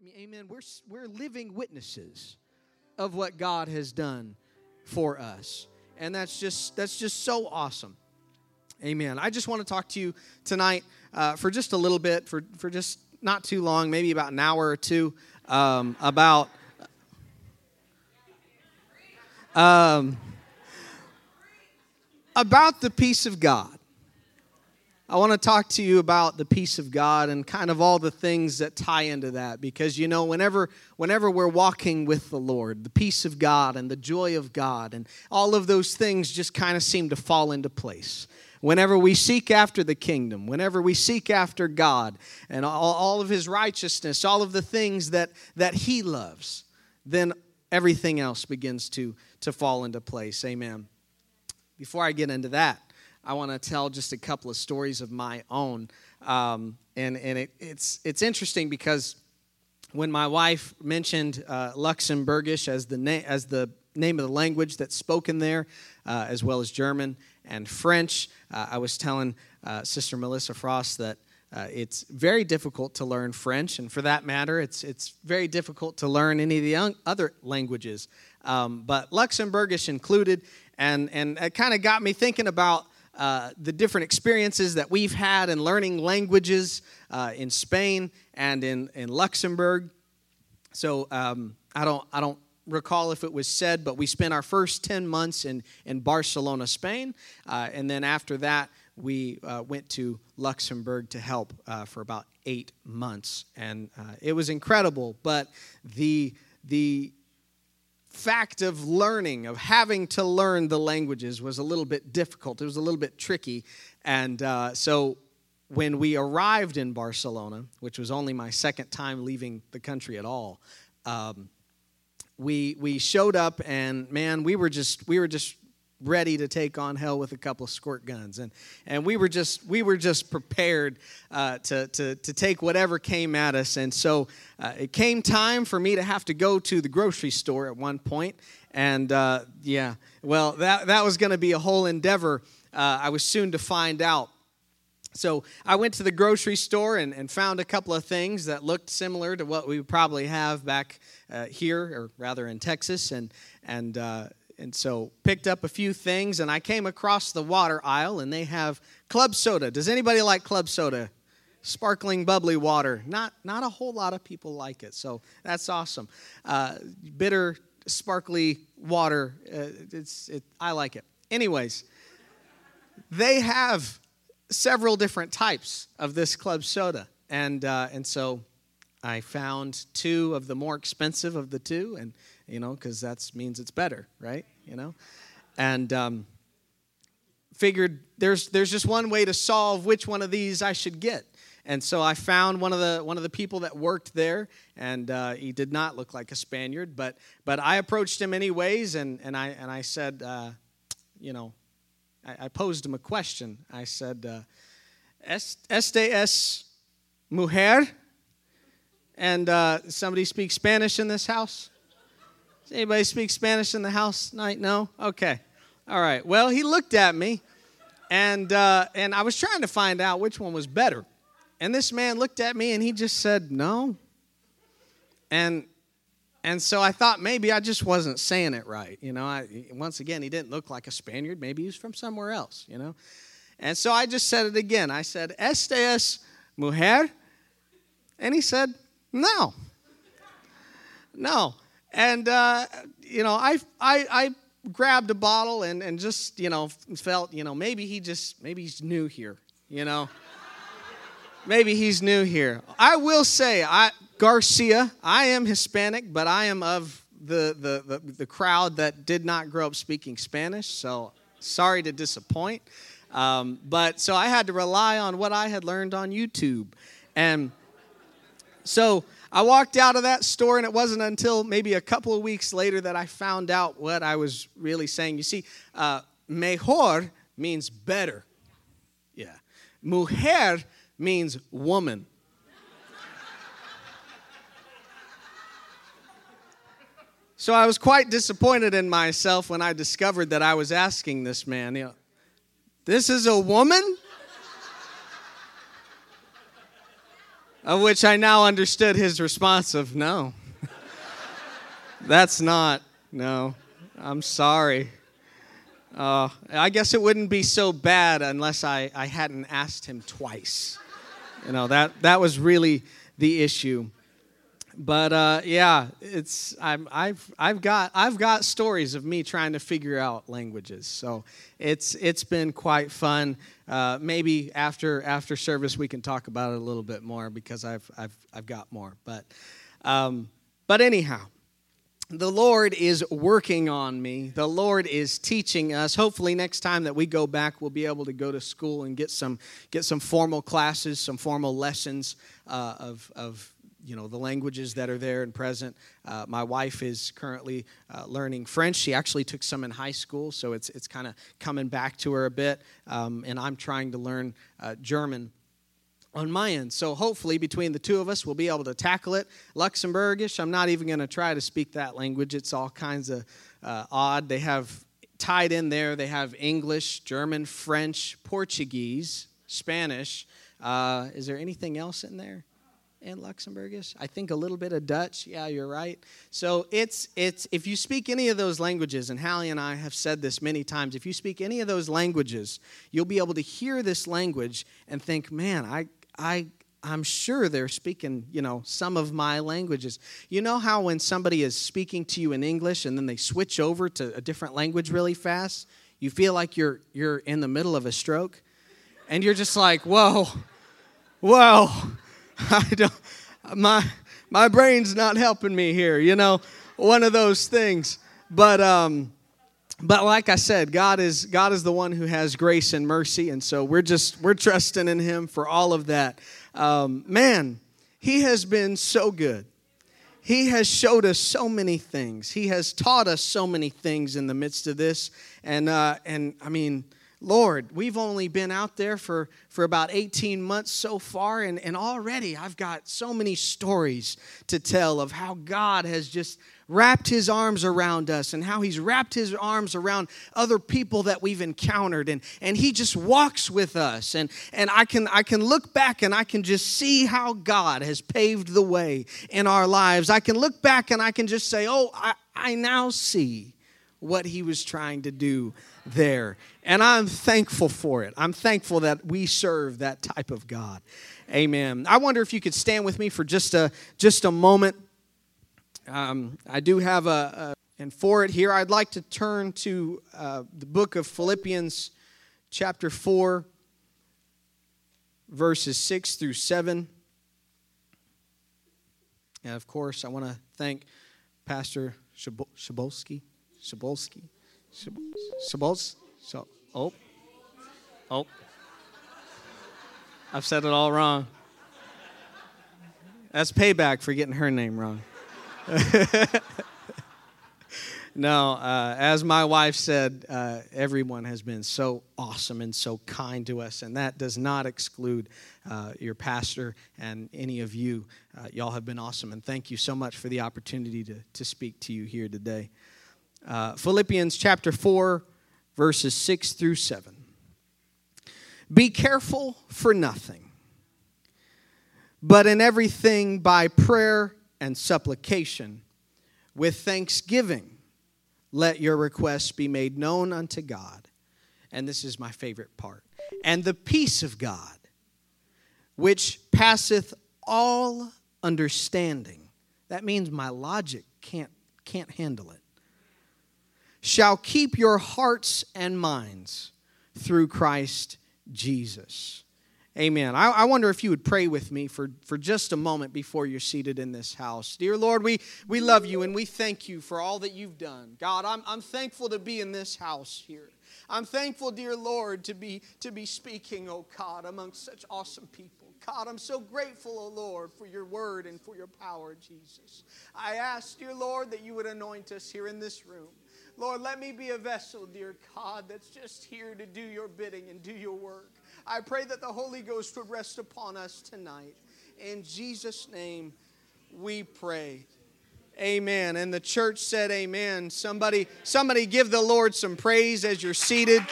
I mean, amen. We're, we're living witnesses of what God has done for us. And that's just that's just so awesome. Amen. I just want to talk to you tonight uh, for just a little bit, for, for just not too long, maybe about an hour or two, um, about um, about the peace of God. I want to talk to you about the peace of God and kind of all the things that tie into that because you know whenever whenever we're walking with the Lord, the peace of God and the joy of God and all of those things just kind of seem to fall into place. Whenever we seek after the kingdom, whenever we seek after God and all, all of his righteousness, all of the things that that he loves, then everything else begins to to fall into place. Amen. Before I get into that, I want to tell just a couple of stories of my own. Um, and and it, it's, it's interesting because when my wife mentioned uh, Luxembourgish as the, na- as the name of the language that's spoken there, uh, as well as German and French, uh, I was telling uh, Sister Melissa Frost that uh, it's very difficult to learn French, and for that matter, it's, it's very difficult to learn any of the other languages, um, but Luxembourgish included. And, and it kind of got me thinking about uh, the different experiences that we've had in learning languages uh, in Spain and in, in Luxembourg. So um, I, don't, I don't recall if it was said, but we spent our first 10 months in, in Barcelona, Spain. Uh, and then after that, we uh, went to Luxembourg to help uh, for about eight months. And it was incredible, but the, the fact of learning, of having to learn the languages, was a little bit difficult. It was a little bit tricky. And uh, so when we arrived in Barcelona, which was only my second time leaving the country at all, um, we, we showed up and man, we were just, we were just ready to take on hell with a couple of squirt guns. And and we were just we were just prepared uh, to, to to take whatever came at us. And so uh, it came time for me to have to go to the grocery store at one point. And uh, yeah well that that was going to be a whole endeavor uh, I was soon to find out. So I went to the grocery store and, and found a couple of things that looked similar to what we probably have back uh, here, or rather in Texas, and and uh, and so picked up a few things and i came across the water aisle and they have club soda. Does anybody like club soda? Sparkling bubbly water. Not not a whole lot of people like it so that's awesome. Uh, bitter sparkly water uh, it's it, i like it. Anyways they have several different types of this club soda and uh, and so i found two of the more expensive of the two and you know, because that means it's better, right? You know, and um, figured there's there's just one way to solve which one of these I should get. And so I found one of the one of the people that worked there, and uh, he did not look like a Spaniard, but but I approached him anyways, and and I and I said, uh, you know, I, I, posed him a question. I said, uh, "Este es mujer?" And uh, somebody speaks Spanish in this house? Does anybody speak Spanish in the house tonight? No? Okay. All right. Well, he looked at me, and, uh, and I was trying to find out which one was better. And this man looked at me and he just said, no. And, and so I thought maybe I just wasn't saying it right. You know, I, once again, he didn't look like a Spaniard. Maybe he was from somewhere else, you know. And so I just said it again. I said, Este es mujer? And he said, no. No. And, uh, you know, I, I, I grabbed a bottle and, and just, you know, felt, you know, maybe he just, maybe he's new here, you know. maybe he's new here. I will say, I, Garcia, I am Hispanic, but I am of the, the, the, the crowd that did not grow up speaking Spanish, so sorry to disappoint. Um, but so I had to rely on what I had learned on YouTube. And so I walked out of that store, and it wasn't until maybe a couple of weeks later that I found out what I was really saying. You see, uh, mejor means better. Yeah. Mujer means woman. So I was quite disappointed in myself when I discovered that I was asking this man, you know, this is a woman? Of which I now understood his response of no. That's not, no. I'm sorry. Uh, I guess it wouldn't be so bad unless I, I hadn't asked him twice. You know, that, that was really the issue. But uh, yeah, it's i have I've got I've got stories of me trying to figure out languages. So it's it's been quite fun. Uh, maybe after after service we can talk about it a little bit more because I've I've I've got more. But um, but anyhow, the Lord is working on me. The Lord is teaching us. Hopefully, next time that we go back, we'll be able to go to school and get some get some formal classes, some formal lessons uh, of of you know the languages that are there and present. Uh, my wife is currently uh, learning French. She actually took some in high school, so it's it's kind of coming back to her a bit. Um, and I'm trying to learn uh, German on my end. So hopefully, between the two of us, we'll be able to tackle it. Luxembourgish, I'm not even going to try to speak that language. It's all kinds of uh, odd. They have tied in there, they have English, German, French, Portuguese, Spanish. Uh, is there anything else in there? In Luxembourgish. I think a little bit of Dutch. Yeah, you're right. So it's it's if you speak any of those languages, and Hallie and I have said this many times, if you speak any of those languages, you'll be able to hear this language and think, man, I I I'm sure they're speaking, you know, some of my languages. You know how when somebody is speaking to you in English and then they switch over to a different language really fast, you feel like you're you're in the middle of a stroke and you're just like, "Whoa. Whoa. I don't my my brain's not helping me here, you know, one of those things." But um but like I said, God is God is the one who has grace and mercy, and so we're just we're trusting in Him for all of that. Um, man, He has been so good. He has showed us so many things. He has taught us so many things in the midst of this, and uh, and I mean. Lord, we've only been out there for, for about 18 months so far, and, and already I've got so many stories to tell of how God has just wrapped his arms around us and how he's wrapped his arms around other people that we've encountered and, and he just walks with us. And, and I, can, I can look back and i can just see how god has paved the way in our lives. I can look back and i can just say oh i, I now see what he was trying to do there and i'm thankful for it i'm thankful that we serve that type of god amen i wonder if you could stand with me for just a just a moment um, I do have a, a, and for it here, I'd like to turn to uh, the book of Philippians, chapter 4, verses 6 through 7. And of course, I want to thank Pastor Shabolsky. Shabolsky? Shabolsky? So, oh. Oh. I've said it all wrong. That's payback for getting her name wrong. no, uh, as my wife said, uh, everyone has been so awesome and so kind to us, and that does not exclude uh, your pastor and any of you. Uh, y'all have been awesome, and thank you so much for the opportunity to, to speak to you here today. Uh, Philippians chapter 4, verses 6 through 7. Be careful for nothing, but in everything by prayer and supplication. With thanksgiving, let your requests be made known unto God. And this is my favorite part. And the peace of God, which passeth all understanding, that means my logic can't, can't handle it, shall keep your hearts and minds through Christ Jesus. Amen. I, I, wonder if you would pray with me for, for just a moment before you're seated in this house. Dear Lord, we, we love you and we thank you for all that you've done. God, I'm, I'm thankful to be in this house here. I'm thankful, dear Lord, to be, to be speaking, oh God, amongst such awesome people. God, I'm so grateful, oh Lord, for your word and for your power, Jesus. I ask, dear Lord, that you would anoint us here in this room. Lord, let me be a vessel, dear God, that's just here to do your bidding and do your work. I pray that the Holy Ghost would rest upon us tonight. In Jesus' name we pray. Amen. And the church said amen. Somebody somebody give the Lord some praise as you're seated.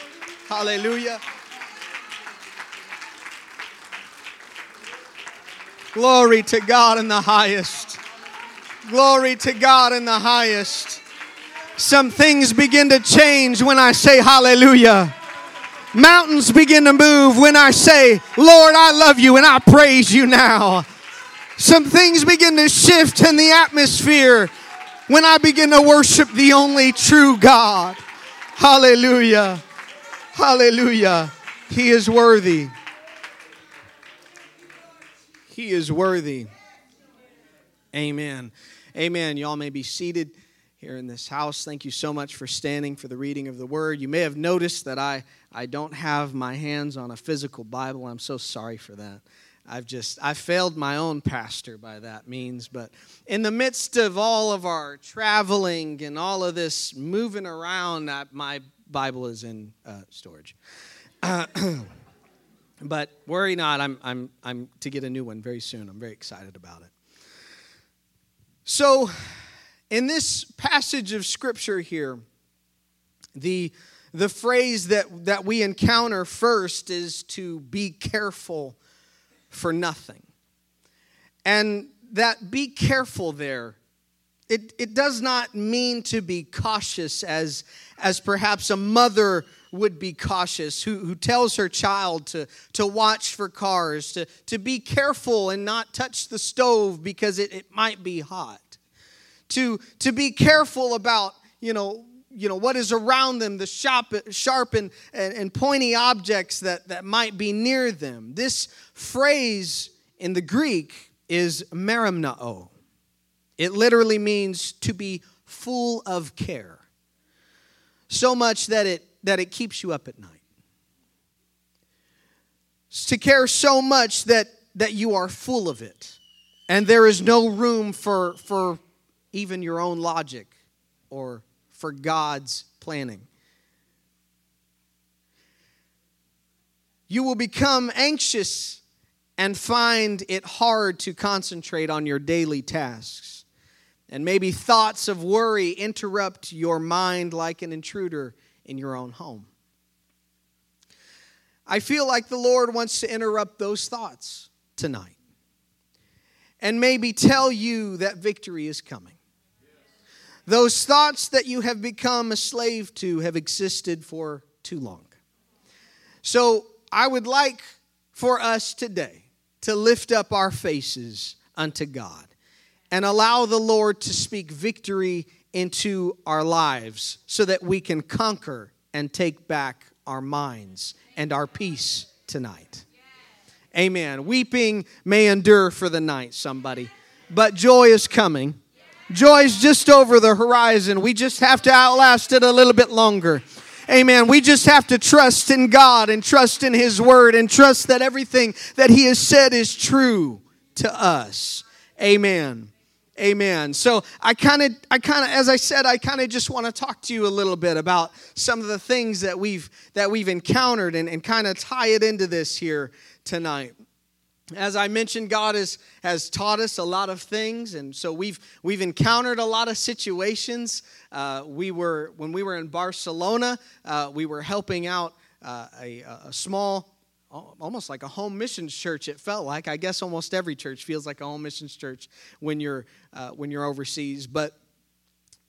Hallelujah. Glory to God in the highest. Glory to God in the highest. Some things begin to change when I say hallelujah. Mountains begin to move when I say, Lord, I love you and I praise you now. Some things begin to shift in the atmosphere when I begin to worship the only true God. Hallelujah. Hallelujah. He is worthy. He is worthy. Amen. Amen. Y'all may be seated here in this house. Thank you so much for standing for the reading of the word. You may have noticed that I, I don't have my hands on a physical Bible. I'm so sorry for that. I've just I failed my own pastor by that means, but in the midst of all of our traveling and all of this moving around, I, my Bible is in uh, storage. Uh, but worry not, I'm I'm I'm to get a new one very soon. I'm very excited about it. So, in this passage of scripture here, the the phrase that, that we encounter first is to be careful for nothing. And that be careful there, it, it does not mean to be cautious as, as perhaps a mother would be cautious, who, who tells her child to, to watch for cars, to, to be careful and not touch the stove because it, it might be hot, to, to be careful about, you know, you know what is around them the sharp, sharp and, and, and pointy objects that, that might be near them. This phrase in the greek is merimnao. It literally means to be full of care. So much that it that it keeps you up at night. To care so much that that you are full of it. And there is no room for for even your own logic or for God's planning. You will become anxious and find it hard to concentrate on your daily tasks. And maybe thoughts of worry interrupt your mind like an intruder in your own home. I feel like the Lord wants to interrupt those thoughts tonight and maybe tell you that victory is coming. Those thoughts that you have become a slave to have existed for too long. So I would like for us today to lift up our faces unto God and allow the Lord to speak victory into our lives so that we can conquer and take back our minds and our peace tonight. Amen. Weeping may endure for the night, somebody, but joy is coming. Joy's just over the horizon. We just have to outlast it a little bit longer. Amen. We just have to trust in God and trust in His Word and trust that everything that He has said is true to us. Amen. Amen. So I kind of, I kind of, as I said, I kind of just want to talk to you a little bit about some of the things that we've that we've encountered and, and kind of tie it into this here tonight as I mentioned, God has, has taught us a lot of things, and so we've we've encountered a lot of situations. Uh, we were when we were in Barcelona, uh, we were helping out uh, a, a, small, almost like a home missions church. It felt like. I guess almost every church feels like a home missions church when you're uh, when you're overseas, but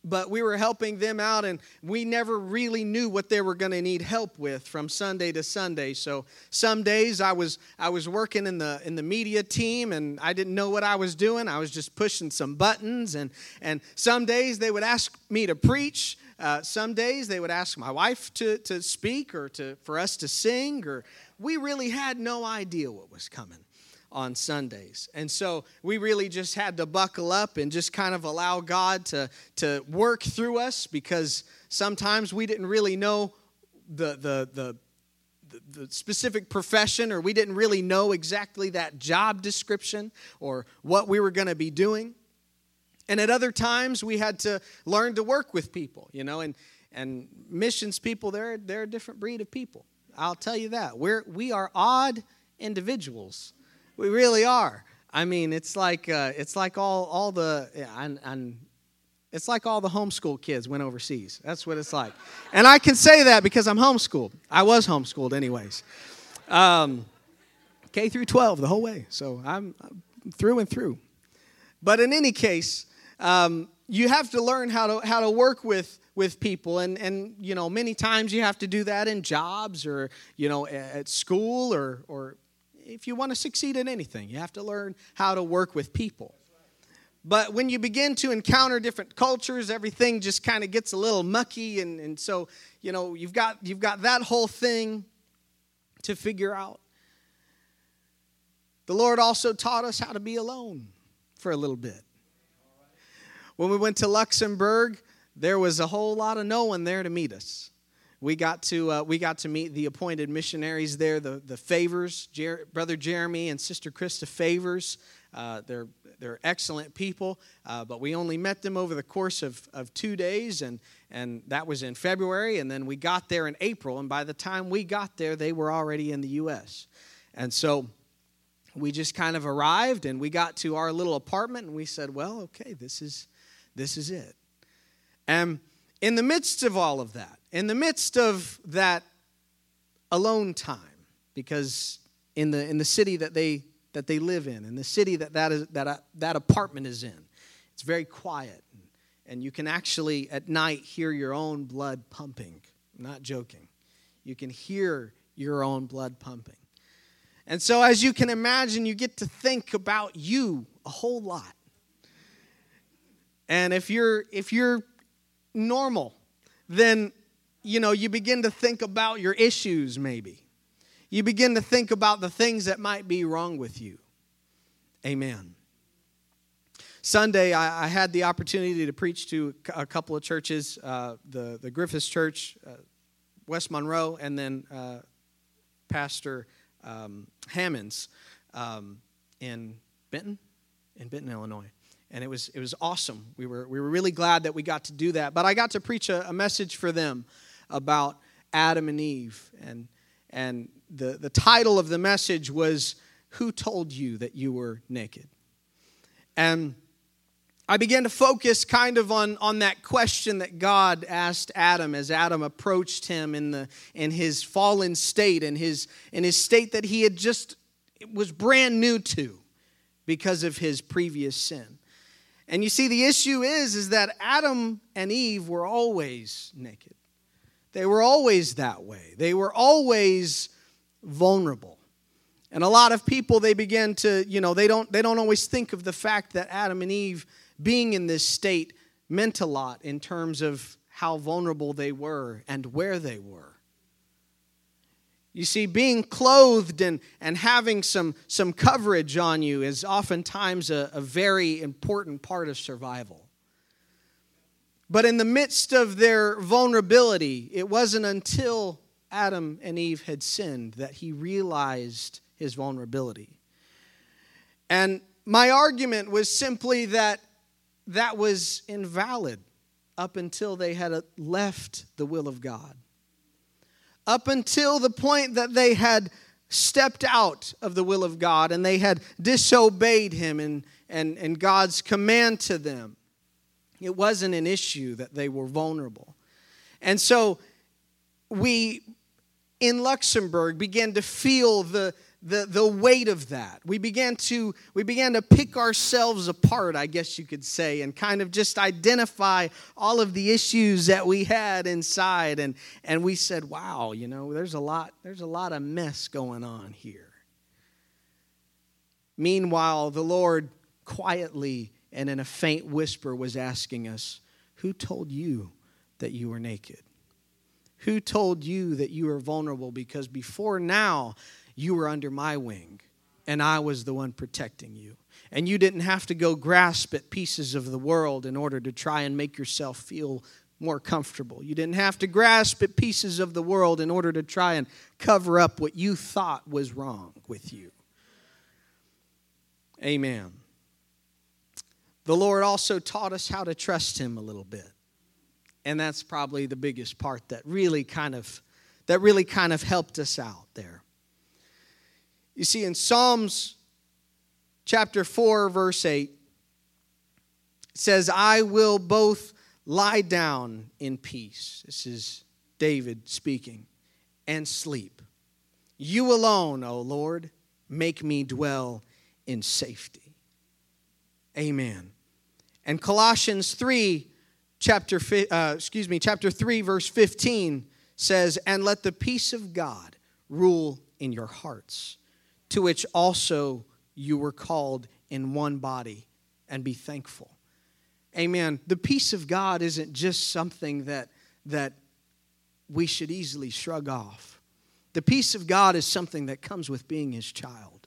but we were helping them out and we never really knew what they were going to need help with from sunday to sunday. So some days i was i was working in the in the media team and i didn't know what i was doing. I was just pushing some buttons and and some days they would ask me to preach. Uh, some days they would ask my wife to to speak or to for us to sing or we really had no idea what was coming on Sundays. And so we really just had to buckle up and just kind of allow God to, to work through us because sometimes we didn't really know the, the, the, the specific profession or we didn't really know exactly that job description or what we were going to be doing. And at other times we had to learn to work with people, you know, and, and missions people, they're, they're a different breed of people. I'll tell you that. We're, we are odd individuals we really are. I mean, it's like uh, it's like all all the and, and it's like all the homeschool kids went overseas. That's what it's like. And I can say that because I'm homeschooled. I was homeschooled, anyways. Um, K through 12 the whole way. So I'm, through and through. But in any case, um, you have to learn how to how to work with with people and and you know many times you have to do that in jobs or you know at school or or if you want to succeed in anything you have to learn how to work with people. But when you begin to encounter different cultures everything just kind of gets a little mucky and, and so you know you've got you've got that whole thing to figure out. The lord also taught us how to be alone for a little bit. When we went to Luxembourg, there was a whole lot of no one there to meet us. We got to, uh, we got to meet the appointed missionaries there, the, the Favors, Jer- Brother Jeremy and Sister Krista Favors. Uh, they're, they're excellent people, uh, but we only met them over the course of, of two days, and, and that was in February. And then we got there in April, and by the time we got there, they were already in the U.S. And so we just kind of arrived, and we got to our little apartment, and we said, Well, okay, this is this is it. And in the midst of all of that, in the midst of that alone time, because in the, in the city that they, that they live in, in the city that that, is, that, uh, that apartment is in, it's very quiet. And you can actually at night hear your own blood pumping. I'm not joking. You can hear your own blood pumping. And so, as you can imagine, you get to think about you a whole lot. And if you're if you're normal, then you know, you begin to think about your issues maybe. You begin to think about the things that might be wrong with you. Amen. Sunday, I, I had the opportunity to preach to a couple of churches uh, the, the Griffiths Church, uh, West Monroe, and then uh, Pastor um, Hammonds um, in Benton, in Benton, Illinois and it was it was awesome. We were we were really glad that we got to do that. But I got to preach a, a message for them about Adam and Eve, and and the the title of the message was "Who told you that you were naked?" And I began to focus kind of on, on that question that God asked Adam as Adam approached him in, the, in his fallen state, in his, in his state that he had just was brand new to because of his previous sin. And you see, the issue is, is that Adam and Eve were always naked. They were always that way. They were always vulnerable. And a lot of people, they begin to, you know, they don't, they don't always think of the fact that Adam and Eve being in this state meant a lot in terms of how vulnerable they were and where they were. You see, being clothed and, and having some, some coverage on you is oftentimes a, a very important part of survival. But in the midst of their vulnerability, it wasn't until Adam and Eve had sinned that he realized his vulnerability. And my argument was simply that that was invalid up until they had uh, left the will of God up until the point that they had stepped out of the will of God and they had disobeyed Him and, and, and God's command to them. It wasn't an issue that they were vulnerable. And so we in Luxembourg began to feel the, the, the weight of that. We began to we began to pick ourselves apart, I guess you could say, and kind of just identify all of the issues that we had inside. And, and we said, wow, you know, there's a lot, there's a lot of mess going on here. Meanwhile, the Lord quietly and in a faint whisper was asking us, Who told you that you were naked? Who told you that you were vulnerable? Because before now, you were under my wing, and I was the one protecting you. And you didn't have to go grasp at pieces of the world in order to try and make yourself feel more comfortable. You didn't have to grasp at pieces of the world in order to try and cover up what you thought was wrong with you. Amen. The Lord also taught us how to trust Him a little bit. And that's probably the biggest part that really kind of that really kind of helped us out there. You see, in Psalms chapter 4, verse 8, it says, I will both lie down in peace. This is David speaking, and sleep. You alone, O Lord, make me dwell in safety. Amen. And Colossians 3, chapter, uh, excuse me, chapter 3, verse 15 says, And let the peace of God rule in your hearts, to which also you were called in one body, and be thankful. Amen. The peace of God isn't just something that, that we should easily shrug off. The peace of God is something that comes with being His child.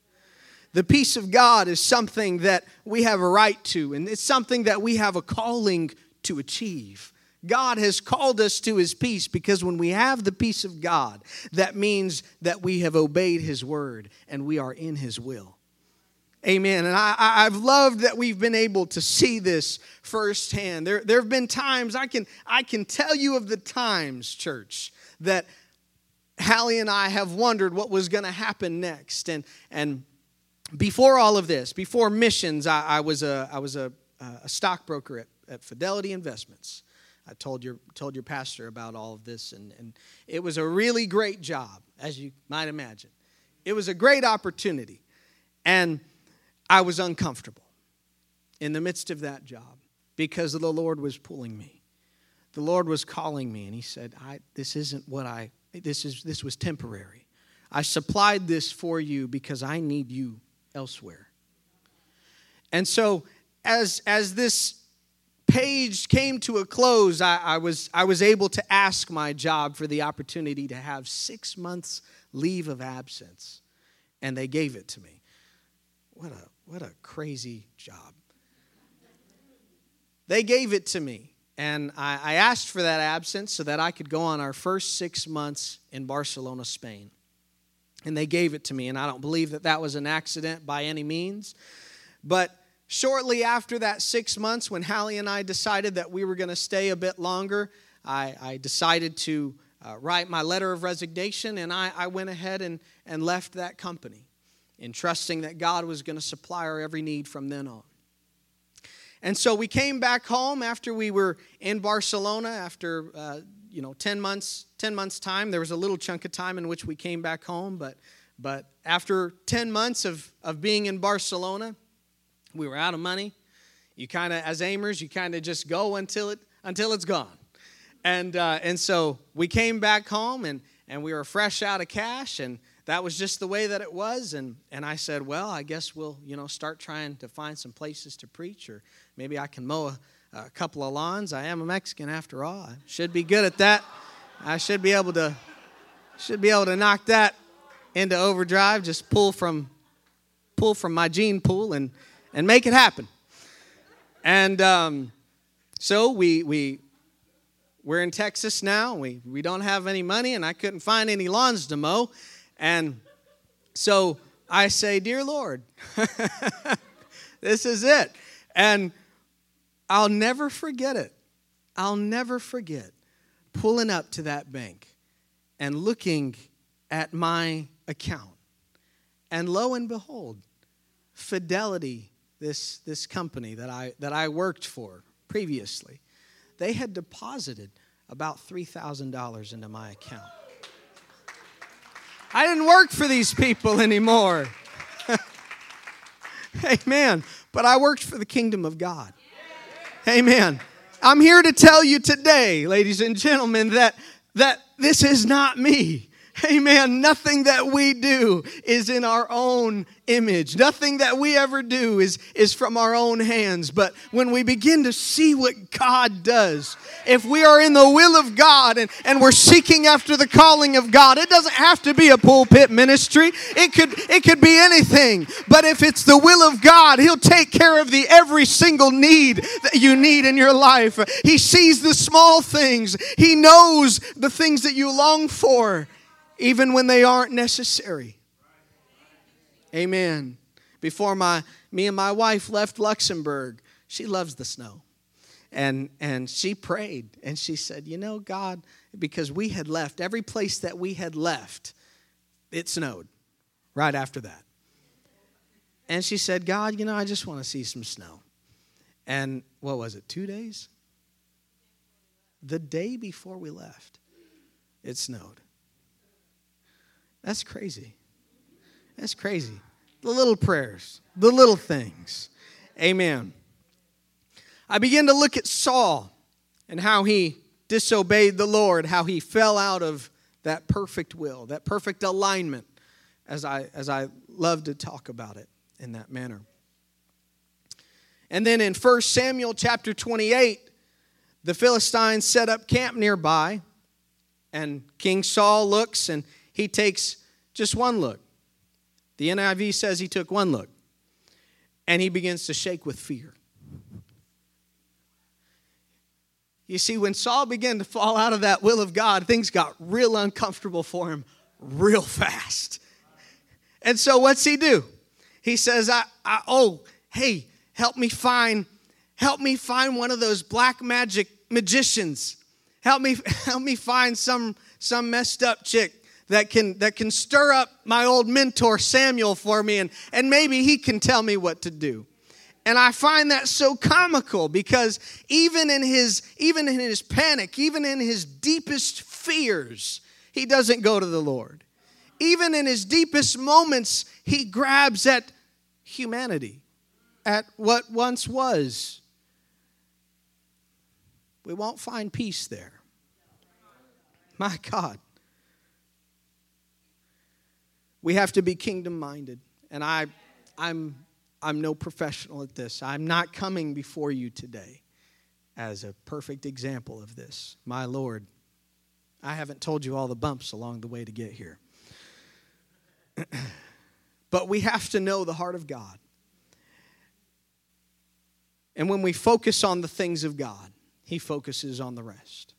The peace of God is something that we have a right to, and it's something that we have a calling to achieve. God has called us to His peace because when we have the peace of God, that means that we have obeyed His word and we are in His will. Amen. And I, I've loved that we've been able to see this firsthand. There, there have been times, I can, I can tell you of the times, church, that Hallie and I have wondered what was going to happen next. And, and before all of this, before missions, I, I was, a, I was a, a stockbroker at, at Fidelity Investments. I told your, told your pastor about all of this, and, and it was a really great job, as you might imagine. It was a great opportunity. And I was uncomfortable in the midst of that job because the Lord was pulling me. The Lord was calling me, and He said, I, This isn't what I, this, is, this was temporary. I supplied this for you because I need you elsewhere. And so, as, as this page came to a close, I, I, was, I was able to ask my job for the opportunity to have six months' leave of absence, and they gave it to me. What a what a crazy job. They gave it to me, and I, I asked for that absence so that I could go on our first six months in Barcelona, Spain. And they gave it to me, and I don't believe that that was an accident by any means. But shortly after that six months, when Hallie and I decided that we were going to stay a bit longer, I, I decided to uh, write my letter of resignation, and I, I went ahead and, and left that company in trusting that God was going to supply our every need from then on. And so we came back home after we were in Barcelona after uh, you know 10 months 10 months time. There was a little chunk of time in which we came back home but but after 10 months of, of being in Barcelona we were out of money. You kind of as aimers you kind of just go until it until it's gone. And uh, and so we came back home and and we were fresh out of cash and that was just the way that it was. And and i said well i guess we'll you know start trying to find some places to preach or maybe i can mow a, a couple of lawns i am a mexican after all i should be good at that i should be able to should be able to knock that into overdrive just pull from pull from my gene pool and and make it happen and um, so we we we're in Texas now. We, we don't have any money, and I couldn't find any lawns to mow. And so I say, Dear Lord, this is it. And I'll never forget it. I'll never forget pulling up to that bank and looking at my account. And lo and behold, Fidelity, this, this company that I, that I worked for previously, they had deposited about $3,000 into my account. I didn't work for these people anymore. Amen. But I worked for the kingdom of God. Amen. I'm here to tell you today, ladies and gentlemen, that, that this is not me. Amen. Nothing that we do is in our own image. Nothing that we ever do is, is from our own hands. But when we begin to see what God does, if we are in the will of God and, and we're seeking after the calling of God, it doesn't have to be a pulpit ministry. It could it could be anything. But if it's the will of God, He'll take care of the every single need that you need in your life. He sees the small things. He knows the things that you long for even when they aren't necessary. Amen. Before my me and my wife left Luxembourg, she loves the snow. And and she prayed and she said, "You know, God, because we had left every place that we had left, it snowed right after that." And she said, "God, you know, I just want to see some snow." And what was it? 2 days? The day before we left, it snowed. That's crazy. That's crazy. The little prayers, the little things. Amen. I begin to look at Saul and how he disobeyed the Lord, how he fell out of that perfect will, that perfect alignment, as I, as I love to talk about it in that manner. And then in 1 Samuel chapter 28, the Philistines set up camp nearby, and King Saul looks and he takes just one look. The NIV says he took one look, and he begins to shake with fear. You see, when Saul began to fall out of that will of God, things got real uncomfortable for him real fast. And so, what's he do? He says, I, I, oh, hey, help me find, help me find one of those black magic magicians. Help me, help me find some, some messed up chick that can, that can stir up my old mentor Samuel for me, and, and maybe he can tell me what to do. And I find that so comical because even in his even in his panic, even in his deepest fears, he doesn't go to the Lord. Even in his deepest moments, he grabs at humanity, at what once was. We won't find peace there. My God. We have to be kingdom minded. And I I'm I'm no professional at this. I'm not coming before you today as a perfect example of this. My Lord, I haven't told you all the bumps along the way to get here. but we have to know the heart of God. And when we focus on the things of God, He focuses on the rest.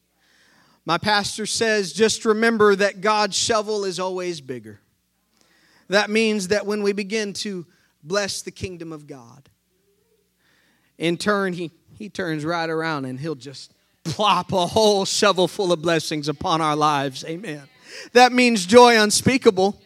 My pastor says just remember that God's shovel is always bigger. That means that when we begin to bless the kingdom of God. In turn, he, he turns right around and he'll just plop a whole shovel full of blessings upon our lives. Amen. That means joy unspeakable.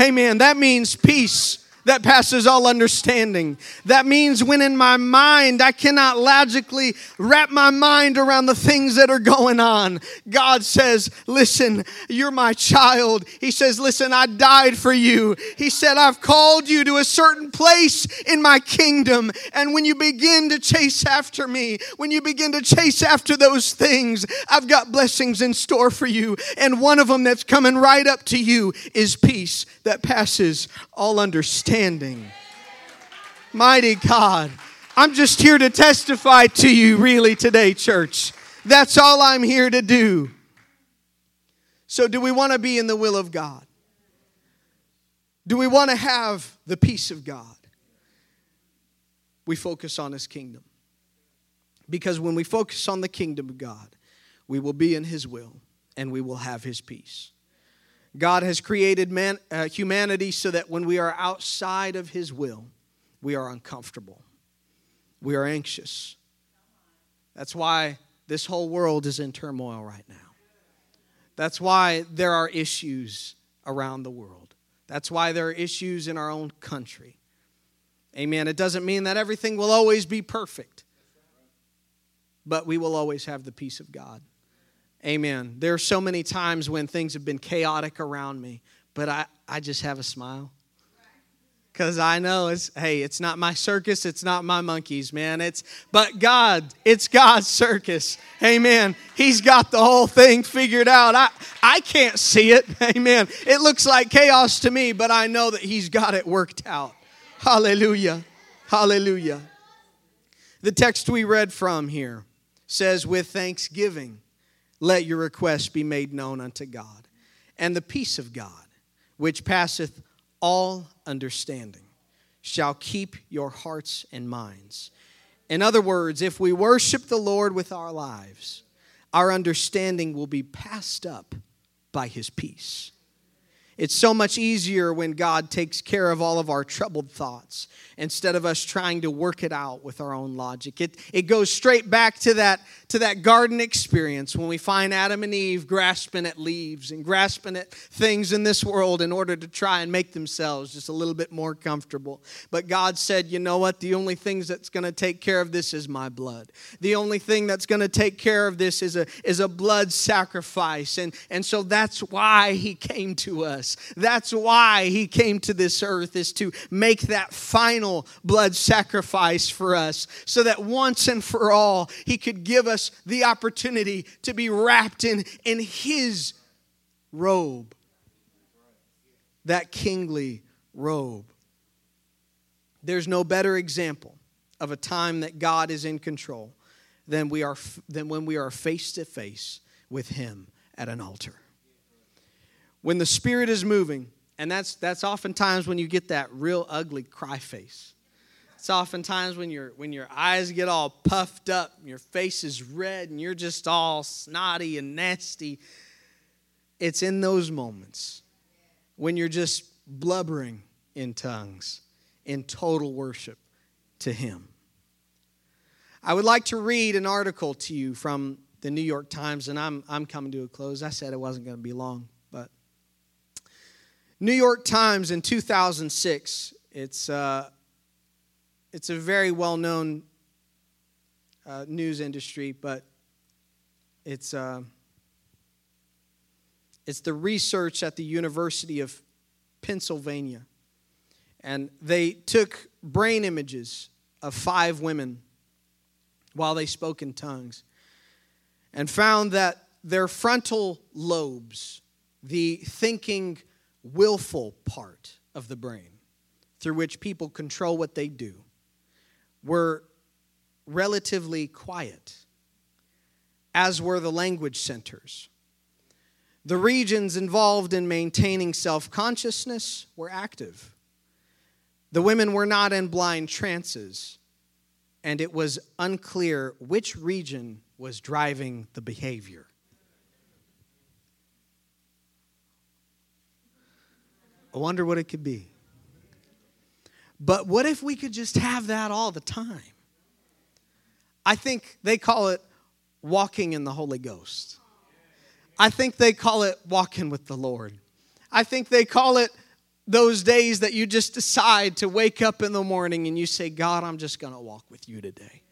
Amen. That means peace that passes all understanding. That means when in my mind I cannot logically wrap my mind around the things that are going on, God says, Listen, you're my child. He says, Listen, I died for you. He said, I've called you to a certain place in my kingdom. And when you begin to chase after me, when you begin to chase after those things, I've got blessings in store for you. And one of them that's coming right up to you is peace that passes all understanding standing. Mighty God. I'm just here to testify to you, really, today, church. That's all I'm here to do. So, do we want to be in the will of God? Do we want to have the peace of God? We focus on His kingdom. Because when we focus on the kingdom of God, we will be in His will and we will have His peace. God has created man, uh, humanity so that when we are outside of His will, we are uncomfortable. We are anxious. That's why this whole world is in turmoil right now. That's why there are issues around the world. That's why there are issues in our own country. Amen. It doesn't mean that everything will always be perfect, but we will always have the peace of God. Amen. There are so many times when things have been chaotic around me, but I, I just have a smile. Because I know it's, hey, it's not my circus, it's not my monkeys, man. It's, but God, it's God's circus. Amen. He's got the whole thing figured out. I, I can't see it. Amen. It looks like chaos to me, but I know that He's got it worked out. Hallelujah. Hallelujah. The text we read from here says, with thanksgiving let your requests be made known unto God. And the peace of God, which passeth all understanding, shall keep your hearts and minds. In other words, if we worship the Lord with our lives, our understanding will be passed up by his peace. It's so much easier when God takes care of all of our troubled thoughts instead of us trying to work it out with our own logic. It, it goes straight back to that, to that garden experience when we find Adam and Eve grasping at leaves and grasping at things in this world in order to try and make themselves just a little bit more comfortable. But God said, you know what? The only things that's going to take care of this is my blood. The only thing that's going to take care of this is a, is a blood sacrifice. And, and so that's why he came to us us. That's why he came to this earth is to make that final blood sacrifice for us so that once and for all he could give us the opportunity to be wrapped in in his robe. That kingly robe. There's no better example of a time that God is in control than, we are, than when we are face to face with Him at an altar. When the Spirit is moving, and that's, that's oftentimes when you get that real ugly cry face. It's oftentimes when, your when your eyes get all puffed up, and your face is red, and you're just all snotty and nasty. It's in those moments when you're just blubbering in tongues in total worship to Him. I would like to read an article to you from the New York Times, and I'm, I'm coming to a close. I said it wasn't going to be long, New York Times in 2006, it's, uh, it's a very well known uh, news industry, but it's, uh, it's the research at the University of Pennsylvania. And they took brain images of five women while they spoke in tongues and found that their frontal lobes, the thinking, willful part of the brain through which people control what they do, were relatively quiet, as were the language centers. The regions involved in maintaining self consciousness were active. The women were not in blind trances, and it was unclear which region was driving the behavior. I wonder what it could be. But what if we could just have that all the time? I think they call it walking in the Holy Ghost. I think they call it walking with the Lord. I think they call it those days that you just decide to wake up in the morning and you say, God, I'm just going to walk with you today.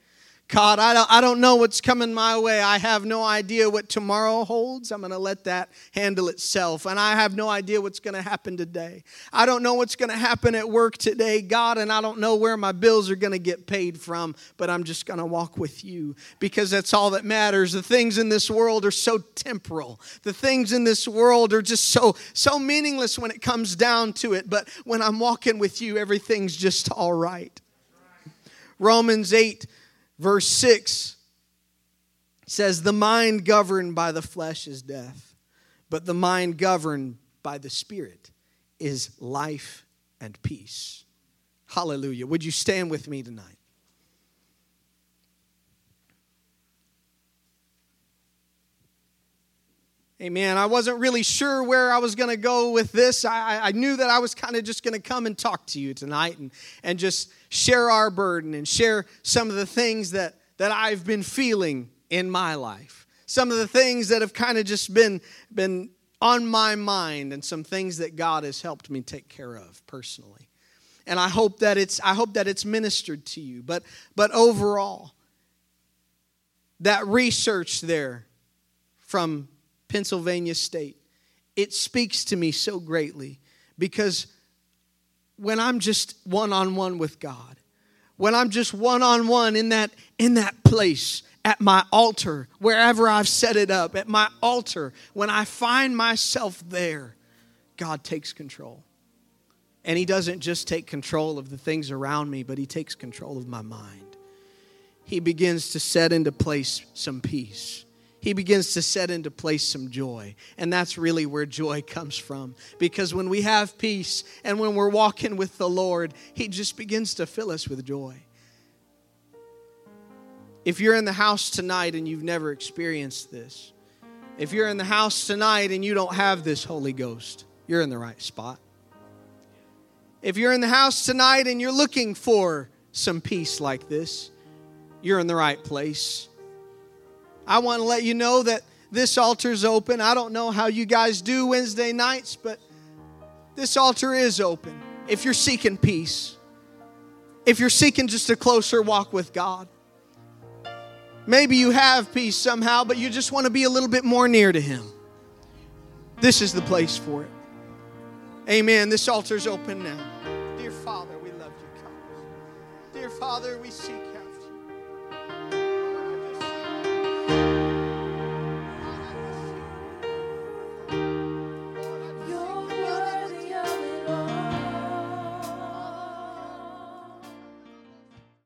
God, I don't, I don't know what's coming my way. I have no idea what tomorrow holds. I'm going to let that handle itself. And I have no idea what's going to happen today. I don't know what's going to happen at work today, God, and I don't know where my bills are going to get paid from, but I'm just going to walk with you because that's all that matters. The things in this world are so temporal. The things in this world are just so so meaningless when it comes down to it, but when I'm walking with you, everything's just all right. Romans 8 Verse 6 says, The mind governed by the flesh is death, but the mind governed by the Spirit is life and peace. Hallelujah. Would you stand with me tonight? Amen. I wasn't really sure where I was going to go with this. I, I knew that I was kind of just going to come and talk to you tonight and, and just share our burden and share some of the things that, that I've been feeling in my life. Some of the things that have kind of just been, been on my mind and some things that God has helped me take care of personally. And I hope that it's, I hope that it's ministered to you. But, but overall, that research there from Pennsylvania State. It speaks to me so greatly because when I'm just one on one with God, when I'm just one on one in that in that place at my altar, wherever I've set it up, at my altar, when I find myself there, God takes control. And He doesn't just take control of the things around me, but He takes control of my mind. He begins to set into place some peace he begins to set into place some joy. And that's really where joy comes from. Because when we have peace and when we're walking with the Lord, He just begins to fill us with joy. If you're in the house tonight and you've never experienced this, if you're in the house tonight and you don't have this Holy Ghost, you're in the right spot. If you're in the house tonight and you're looking for some peace like this, you're in the right place. I want to let you know that this altar is open. I don't know how you guys do Wednesday nights, but this altar is open. If you're seeking peace, if you're seeking just a closer walk with God, maybe you have peace somehow, but you just want to be a little bit more near to Him. This is the place for it. Amen. This altar's open now. Dear Father, we love you. Dear Father, we seek